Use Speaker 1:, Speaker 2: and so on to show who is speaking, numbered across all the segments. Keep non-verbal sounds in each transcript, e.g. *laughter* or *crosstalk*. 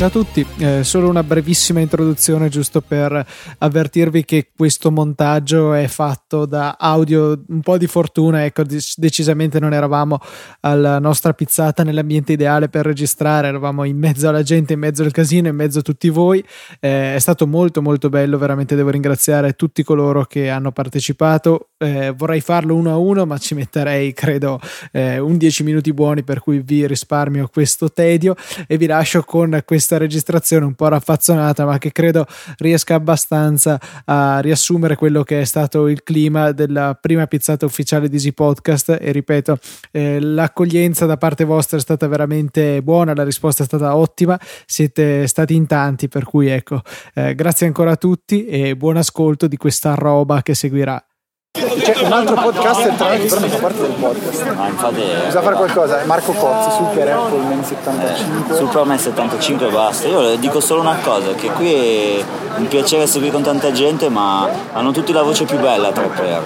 Speaker 1: Ciao a tutti, eh, solo una brevissima introduzione giusto per avvertirvi che questo montaggio è fatto da audio un po' di fortuna, ecco decisamente non eravamo alla nostra pizzata nell'ambiente ideale per registrare, eravamo in mezzo alla gente, in mezzo al casino, in mezzo a tutti voi, eh, è stato molto molto bello, veramente devo ringraziare tutti coloro che hanno partecipato, eh, vorrei farlo uno a uno ma ci metterei *laughs* credo eh, un 10 minuti buoni per cui vi risparmio questo tedio e vi lascio con questa registrazione un po' raffazzonata, ma che credo riesca abbastanza a riassumere quello che è stato il clima della prima pizzata ufficiale di Easy Podcast. E ripeto, eh, l'accoglienza da parte vostra è stata veramente buona, la risposta è stata ottima. Siete stati in tanti, per cui ecco, eh, grazie ancora a tutti e buon ascolto di questa roba che seguirà.
Speaker 2: C'è un altro podcast entrare che però non fa parte del podcast.
Speaker 3: Ma infatti.
Speaker 2: Bisogna fare qualcosa. Marco Cozzi, Super Appleman 75.
Speaker 3: Eh, Superman 75 basta. Io dico solo una cosa, che qui è un piacere essere qui con tanta gente, ma hanno tutti la voce più bella tra per.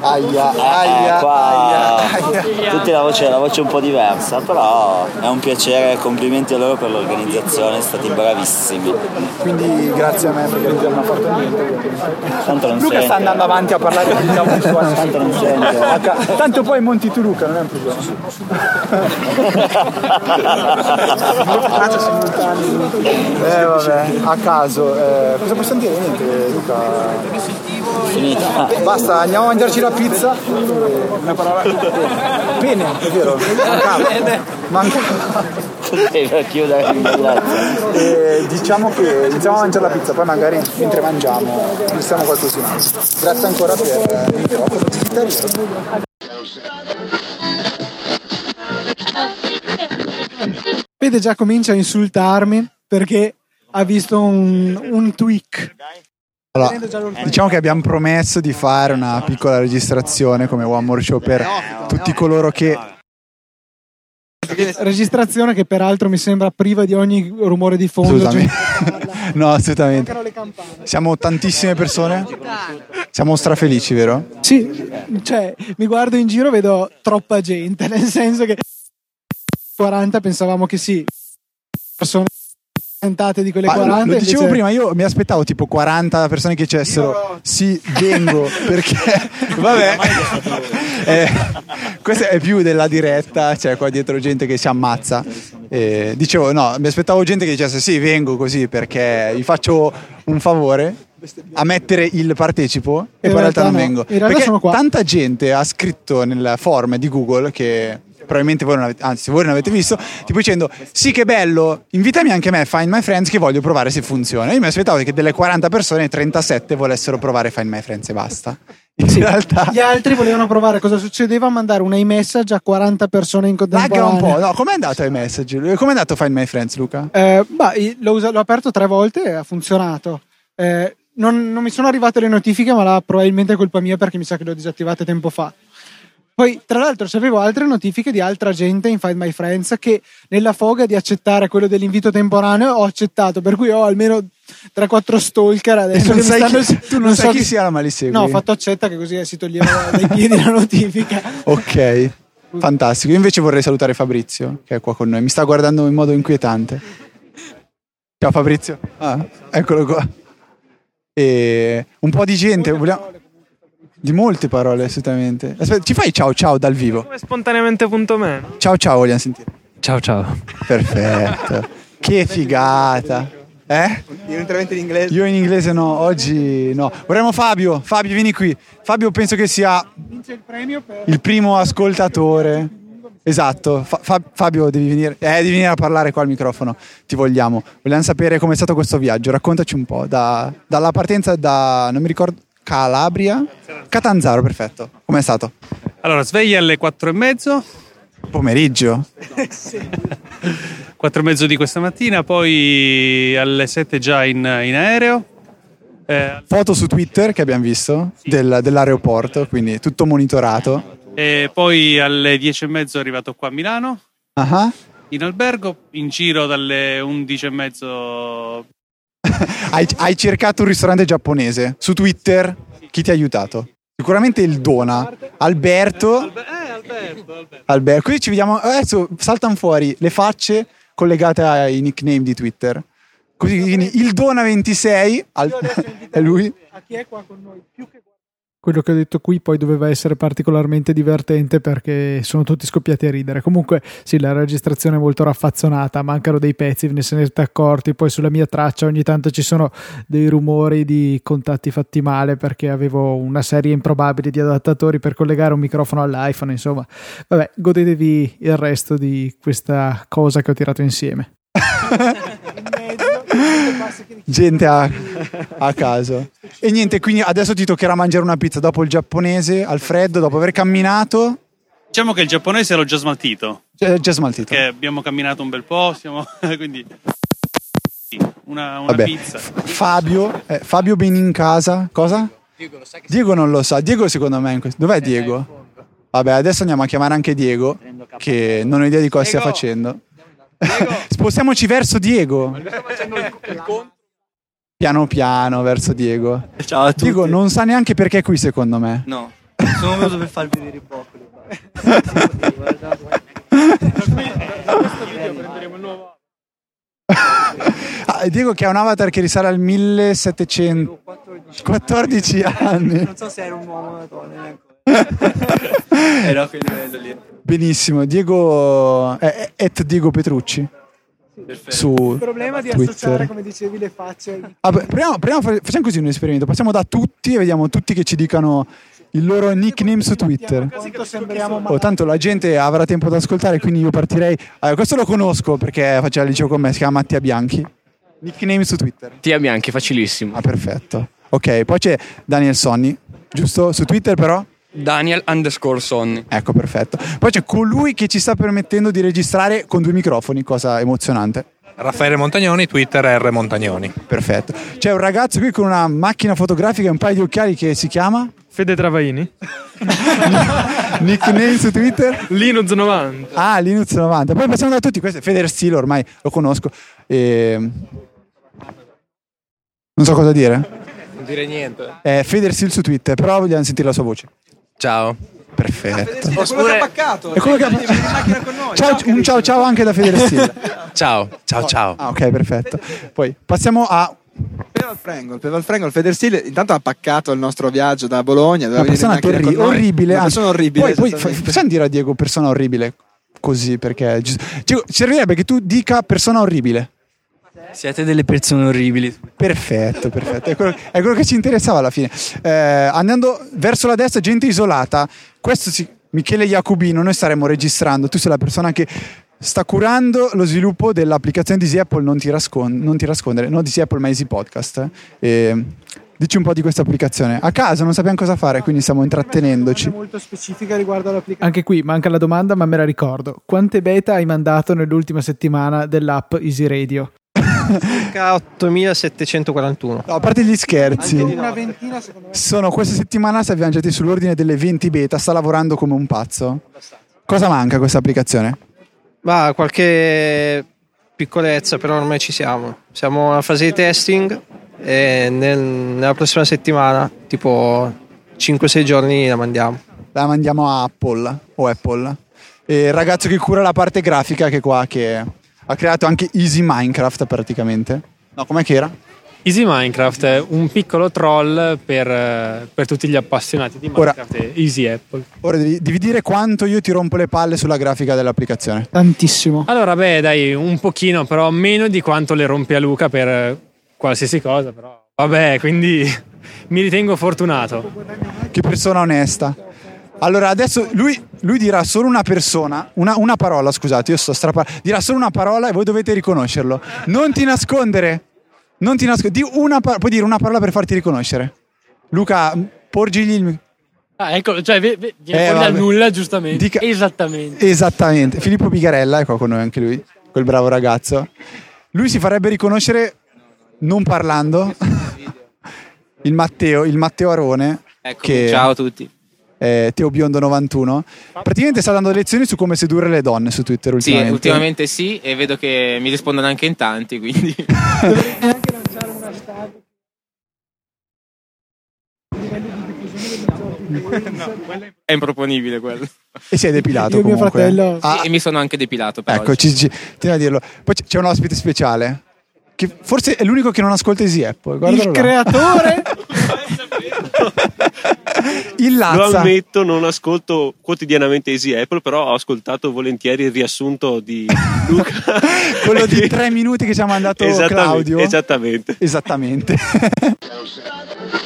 Speaker 2: Aia, aia,
Speaker 3: eh, qua
Speaker 2: aia,
Speaker 3: tutti la voce, la voce un po' diversa, però è un piacere, complimenti a loro per l'organizzazione, stati bravissimi.
Speaker 2: Quindi grazie a me perché non hanno fatto niente.
Speaker 3: Tanto non
Speaker 2: Luca
Speaker 3: sente.
Speaker 2: sta andando avanti a parlare di *laughs*
Speaker 3: Tanto non sente.
Speaker 2: Tanto poi monti tu Luca, non è un problema. *laughs* eh vabbè, a caso. Eh, cosa possiamo dire? Niente, Luca.
Speaker 3: Finita.
Speaker 2: Basta, andiamo a mangiarci la pizza. Una parola. Pene, è vero. Mancava. Mancava. E diciamo che iniziamo a mangiare la pizza, poi magari mentre mangiamo iniziamo qualcos'altro. Grazie ancora per eh, digitale.
Speaker 1: Fede già comincia a insultarmi perché ha visto un, un tweak.
Speaker 2: Allora, diciamo che abbiamo promesso di fare una piccola registrazione come One More Show per tutti coloro che
Speaker 1: Registrazione che peraltro mi sembra priva di ogni rumore di fondo.
Speaker 2: Scusami.
Speaker 1: cioè- *laughs*
Speaker 2: no, assolutamente.
Speaker 1: Le campane.
Speaker 2: Siamo tantissime persone. Siamo strafelici, vero?
Speaker 1: Sì, cioè mi guardo in giro vedo troppa gente, *laughs* nel senso che 40 pensavamo che sì, persone presentate di quelle
Speaker 2: Ma
Speaker 1: 40.
Speaker 2: lo dicevo
Speaker 1: invece-
Speaker 2: prima, io mi aspettavo tipo 40 persone che dicessero sì, vengo *laughs* perché vabbè. *laughs* Eh, questa è più della diretta, c'è qua dietro gente che si ammazza. Eh, dicevo no, mi aspettavo gente che dicesse sì, vengo così perché vi faccio un favore a mettere il partecipo e
Speaker 1: In
Speaker 2: poi in realtà
Speaker 1: realtà
Speaker 2: non
Speaker 1: no.
Speaker 2: vengo.
Speaker 1: In realtà
Speaker 2: perché
Speaker 1: sono qua.
Speaker 2: tanta gente ha scritto nel form di Google che probabilmente voi non avete, anzi voi non avete visto, tipo dicendo sì che bello, invitami anche me a Find My Friends che voglio provare se funziona. Io mi aspettavo che delle 40 persone 37 volessero provare Find My Friends e basta. *laughs* In realtà
Speaker 1: Gli altri volevano provare cosa succedeva mandare un iMessage a 40 persone in
Speaker 2: lagga
Speaker 1: contemporanea.
Speaker 2: un po'. No, com'è andato i message? Com'è andato Find My Friends, Luca?
Speaker 1: Eh, bah, l'ho, usa- l'ho aperto tre volte e ha funzionato. Eh, non, non mi sono arrivate le notifiche, ma la, probabilmente è colpa mia perché mi sa che le ho disattivate tempo fa. Poi, tra l'altro, avevo altre notifiche di altra gente in Find My Friends che nella foga di accettare quello dell'invito temporaneo ho accettato, per cui ho almeno 3-4 stalker adesso.
Speaker 2: non
Speaker 1: stanno-
Speaker 2: chi- tu non sai
Speaker 1: so
Speaker 2: chi siano, ma li segui.
Speaker 1: No, ho fatto accetta che così si toglieva dai *laughs* piedi la notifica.
Speaker 2: Ok, fantastico. Io invece vorrei salutare Fabrizio, che è qua con noi. Mi sta guardando in modo inquietante. Ciao Fabrizio. Ah, eccolo qua. E un po' di gente. vogliamo- Di molte parole, assolutamente. Aspetta, ci fai ciao ciao dal vivo?
Speaker 4: Come spontaneamente punto meno.
Speaker 2: Ciao ciao, vogliamo sentire.
Speaker 4: Ciao ciao.
Speaker 2: Perfetto. che figata. Eh?
Speaker 5: Io intervento in inglese.
Speaker 2: Io in inglese no, oggi no. Vorremmo Fabio. Fabio, vieni qui. Fabio penso che sia
Speaker 1: Vince il premio per
Speaker 2: il primo ascoltatore. Esatto, Fa- Fabio devi venire, eh, devi venire a parlare qua al microfono, ti vogliamo. Vogliamo sapere com'è stato questo viaggio, raccontaci un po', da- dalla partenza da, non mi ricordo, Calabria? Catanzaro, perfetto. Com'è stato?
Speaker 4: Allora, sveglia alle 4 e mezzo,
Speaker 2: Pomeriggio? *laughs*
Speaker 4: 4 e mezzo di questa mattina, poi alle 7 già in, in aereo. Eh,
Speaker 2: Foto su Twitter che abbiamo visto del- dell'aeroporto, quindi tutto monitorato.
Speaker 4: e poi alle 10 e mezzo arrivato qua a Milano,
Speaker 2: Ah,
Speaker 4: in albergo, in giro dalle 11 e mezzo. *laughs*
Speaker 2: Hai, hai cercato un ristorante giapponese su Twitter? Chi ti ha aiutato? Sicuramente il Dona, Alberto.
Speaker 4: Eh, Alberto, Alberto.
Speaker 2: Alberto, qui ci vediamo. Adesso saltano fuori le facce collegate ai nickname di Twitter. Così, il Dona 26 al- *laughs* è lui.
Speaker 1: A chi è qua con noi? Quello che ho detto qui poi doveva essere particolarmente divertente perché sono tutti scoppiati a ridere. Comunque, sì, la registrazione è molto raffazzonata, mancano dei pezzi, ve ne siete accorti. Poi sulla mia traccia ogni tanto ci sono dei rumori di contatti fatti male perché avevo una serie improbabile di adattatori per collegare un microfono all'iPhone. Insomma, vabbè, godetevi il resto di questa cosa che ho tirato insieme. *laughs* *laughs* *laughs*
Speaker 2: gente a, a caso. E niente, quindi adesso ti toccherà mangiare una pizza dopo il giapponese al freddo, dopo aver camminato.
Speaker 4: Diciamo che il giapponese l'ho già smaltito.
Speaker 2: Già, già smaltito.
Speaker 4: Che abbiamo camminato un bel po', siamo... *laughs* quindi... Una, una
Speaker 2: Vabbè,
Speaker 4: pizza.
Speaker 2: Fabio, eh, Fabio ben in casa. Cosa? Diego non lo sa. Diego secondo me questo. Dov'è Diego? Vabbè, adesso andiamo a chiamare anche Diego, che non ho idea di cosa stia facendo. *laughs* Spostiamoci verso Diego. Piano piano verso Diego.
Speaker 5: Ciao a tutti.
Speaker 2: Diego non sa neanche perché è qui secondo me.
Speaker 5: No, sono venuto per farvi vedere i broccoli. *laughs*
Speaker 2: Ah, Diego che ha un avatar che risale al 1714 anni.
Speaker 5: Non so se era un uomo o una donna. Era a quel livello lì.
Speaker 2: Benissimo, Diego è è at Diego Petrucci su
Speaker 1: Il problema di
Speaker 2: Twitter.
Speaker 1: associare, come dicevi, le facce.
Speaker 2: Ah, beh, proviamo- proviamo facciamo così un esperimento. Passiamo da tutti e vediamo tutti che ci dicano il loro nickname su Twitter. Oh, tanto la gente avrà tempo da ascoltare, quindi io partirei. Allora, questo lo conosco perché faceva il liceo con me, si chiama Mattia Bianchi. Nickname su Twitter.
Speaker 6: Tia Bianchi, facilissimo.
Speaker 2: Ah, perfetto. Ok, poi c'è Daniel Sonny, giusto? Su Twitter però?
Speaker 6: Daniel underscore Sonny.
Speaker 2: Ecco, perfetto. Poi c'è colui che ci sta permettendo di registrare con due microfoni, cosa emozionante.
Speaker 7: Raffaele Montagnoni, Twitter R Montagnoni.
Speaker 2: Perfetto. C'è un ragazzo qui con una macchina fotografica e un paio di occhiali che si chiama
Speaker 8: Fede Travaini? *laughs*
Speaker 2: nickname su Twitter.
Speaker 8: Linux 90.
Speaker 2: Ah, Linux 90. Poi passiamo da tutti, questo è Feder Steel, ormai lo conosco. E... Non so cosa dire.
Speaker 8: Non dire niente.
Speaker 2: È Feder Steel su Twitter, però vogliamo sentire la sua voce.
Speaker 6: Ciao.
Speaker 2: Perfetto.
Speaker 5: Quello che ha paccato.
Speaker 2: È quello che ha- Ciao, un ciao ciao anche da Feder Steel. *laughs*
Speaker 6: Ciao.
Speaker 7: Ciao ciao.
Speaker 2: Ah, ok, perfetto. Poi passiamo a
Speaker 9: Peval Frangol, Peval Frangol, Federstile intanto ha paccato il nostro viaggio da Bologna.
Speaker 2: una persona terri- orribile.
Speaker 9: Una persona orribile.
Speaker 2: Poi, poi possiamo dire a Diego persona orribile così perché Diego, servirebbe che tu dica persona orribile.
Speaker 5: Siete delle persone orribili.
Speaker 2: Perfetto, perfetto. È quello, è quello che ci interessava alla fine. Eh, andando verso la destra, gente isolata. Questo si, Michele Jacobino, noi staremo registrando. Tu sei la persona che sta curando lo sviluppo dell'applicazione di Easy Apple, non ti, rascon- non ti nascondere, non di Easy Apple ma Easy Podcast. E, dici un po' di questa applicazione. A caso non sappiamo cosa fare, quindi stiamo intrattenendoci.
Speaker 1: molto specifica riguardo all'applicazione. Anche qui manca la domanda, ma me la ricordo. Quante beta hai mandato nell'ultima settimana dell'app Easy Radio?
Speaker 8: Circa 8741.
Speaker 2: No, a parte gli scherzi.
Speaker 1: Una ventina, secondo me.
Speaker 2: Sono questa settimana si abbiamo già sull'ordine delle 20 beta, sta lavorando come un pazzo. Cosa manca questa applicazione?
Speaker 8: Ma qualche piccolezza, però ormai ci siamo. Siamo alla fase di testing e nel- nella prossima settimana, tipo 5-6 giorni, la mandiamo.
Speaker 2: La mandiamo a Apple o Apple. E il ragazzo che cura la parte grafica che è qua che ha creato anche Easy Minecraft praticamente. No, com'è che era?
Speaker 10: Easy Minecraft è un piccolo troll per, eh, per tutti gli appassionati di
Speaker 2: Ora-
Speaker 10: Minecraft e Easy Apple.
Speaker 2: Ora devi, devi dire quanto io ti rompo le palle sulla grafica dell'applicazione.
Speaker 1: Tantissimo.
Speaker 10: Allora, beh, dai, un pochino, però meno di quanto le rompi a Luca per eh, qualsiasi cosa, però. Vabbè, quindi *laughs* mi ritengo fortunato.
Speaker 2: Che persona onesta. Allora, adesso lui, lui dirà solo una persona, una, una parola, scusate, io sto strappando. Dirà solo una parola e voi dovete riconoscerlo. Non ti nascondere. Non ti nascondere. Di una par- puoi dire una parola per farti riconoscere. Luca, porgigli il.
Speaker 10: Ah, ecco, cioè, ve- ve- viene
Speaker 2: Eh,
Speaker 10: fuori dal nulla, giustamente.
Speaker 2: Dica-
Speaker 10: Esattamente.
Speaker 2: Esattamente. Filippo Pigarella è qua con noi anche lui, quel bravo ragazzo. Lui si farebbe riconoscere non parlando. *laughs* il Matteo, il Matteo Arone.
Speaker 5: Eccomi,
Speaker 2: che
Speaker 5: ciao a tutti.
Speaker 2: È Teo Biondo 91. Praticamente sta dando lezioni su come sedurre le donne su Twitter
Speaker 5: Sì,
Speaker 2: ultimamente.
Speaker 5: ultimamente sì, e vedo che mi rispondono anche in tanti, quindi *laughs*
Speaker 1: anche lanciare dei
Speaker 5: è improponibile quello.
Speaker 2: E si è depilato
Speaker 1: Io e mio
Speaker 2: comunque.
Speaker 1: fratello-
Speaker 2: Ah,
Speaker 5: Sì, e mi sono anche depilato. Per
Speaker 2: ecco, ci, ci, tieni a dirlo. Poi c'è un ospite speciale. che forse è l'unico che non ascolta Easy Apple. Guardalo
Speaker 11: Il
Speaker 2: là.
Speaker 11: creatore *laughs* *laughs*
Speaker 2: Il
Speaker 12: Lo
Speaker 2: Lazza.
Speaker 12: ammetto, non ascolto quotidianamente Easy Apple, però ho ascoltato volentieri il riassunto di *laughs* Luca.
Speaker 2: Quello di *laughs* tre minuti che ci ha mandato
Speaker 12: Esattamente,
Speaker 2: Claudio.
Speaker 12: Esattamente.
Speaker 2: Esattamente. *laughs*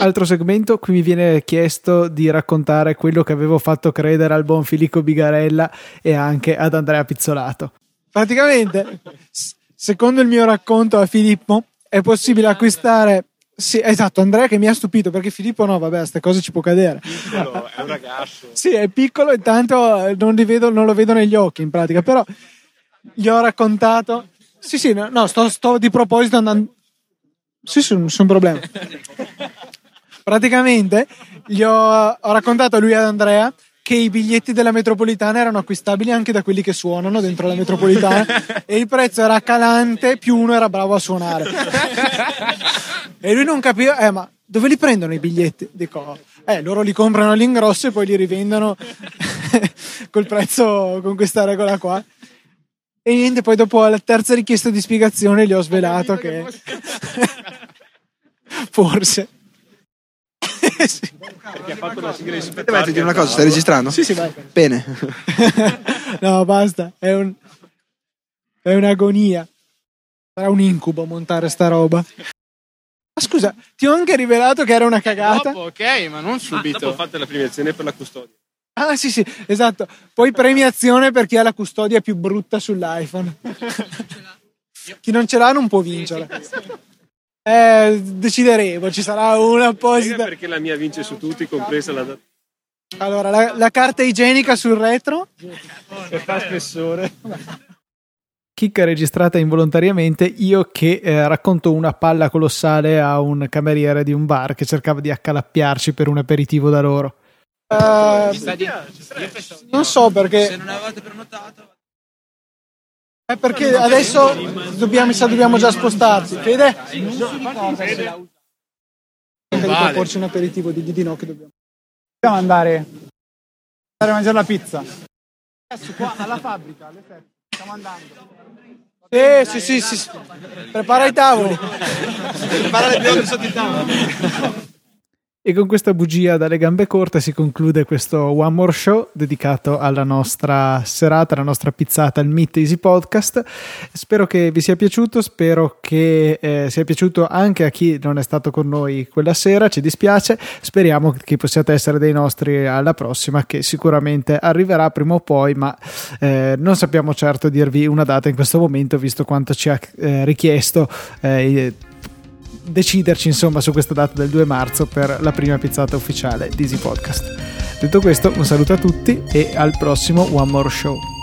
Speaker 11: Altro segmento, qui mi viene chiesto di raccontare quello che avevo fatto credere al buon Filippo Bigarella e anche ad Andrea Pizzolato. Praticamente, secondo il mio racconto a Filippo, è possibile acquistare. Sì, esatto, Andrea che mi ha stupito perché Filippo no, vabbè, queste cose ci può cadere.
Speaker 12: è un ragazzo. *laughs*
Speaker 11: Sì, è piccolo e tanto eh, non, li vedo, non lo vedo negli occhi in pratica, però gli ho raccontato. Sì, sì, no, no, sto, sto di proposito andando. Sì, sì, nessun problema. *laughs* Praticamente gli ho, ho raccontato a lui e ad Andrea che i biglietti della metropolitana erano acquistabili anche da quelli che suonano dentro la metropolitana *laughs* e il prezzo era calante più uno era bravo a suonare. *laughs* E lui non capiva, eh, ma dove li prendono i biglietti? Dico, eh, loro li comprano all'ingrosso e poi li rivendono *laughs* col prezzo, con questa regola qua. E niente, poi dopo la terza richiesta di spiegazione gli ho svelato che... Forse.
Speaker 12: Perché ha fatto una sigla di
Speaker 9: vai, ti dico una cosa, stai registrando?
Speaker 11: Sì, sì, vai.
Speaker 9: Bene. *laughs*
Speaker 11: no, basta, è un... È un'agonia. Sarà un incubo montare sta roba. Ma scusa, ti ho anche rivelato che era una cagata?
Speaker 5: Dopo, ok, ma non
Speaker 12: Ah,
Speaker 5: subito.
Speaker 12: dopo fate la premiazione per la custodia.
Speaker 11: Ah, sì, sì, esatto. Poi premiazione per chi ha la custodia più brutta sull'iPhone. chi non ce l'ha non può vincere. Eh, decideremo, ci sarà una apposita.
Speaker 12: perché la mia vince su tutti, compresa la data.
Speaker 11: Allora, la, la carta igienica sul retro.
Speaker 12: E fa spessore.
Speaker 11: Chicca registrata involontariamente, io che eh, racconto una palla colossale a un cameriere di un bar che cercava di accalappiarci per un aperitivo da loro. non so perché.
Speaker 5: Se non avevate prenotato.
Speaker 11: È perché adesso dobbiamo, dobbiamo già spostarci. Fede? Non si ricorda se la di proporci un aperitivo, digli di no che dobbiamo.
Speaker 2: Dobbiamo andare, a mangiare la pizza.
Speaker 11: Adesso qua alla fabbrica alle 7 stiamo andando. Sì, sì, sì, sì, sì. Prepara i tavoli.
Speaker 9: Prepara le bionde sotto il tavolo.
Speaker 11: E con questa bugia dalle gambe corte si conclude questo One More Show dedicato alla nostra serata, alla nostra pizzata, al Meet Easy Podcast. Spero che vi sia piaciuto, spero che eh, sia piaciuto anche a chi non è stato con noi quella sera, ci dispiace, speriamo che possiate essere dei nostri alla prossima che sicuramente arriverà prima o poi, ma eh, non sappiamo certo dirvi una data in questo momento visto quanto ci ha eh, richiesto eh, deciderci insomma su questa data del 2 marzo per la prima pizzata ufficiale di Easy Podcast. Detto questo, un saluto a tutti e al prossimo One More Show.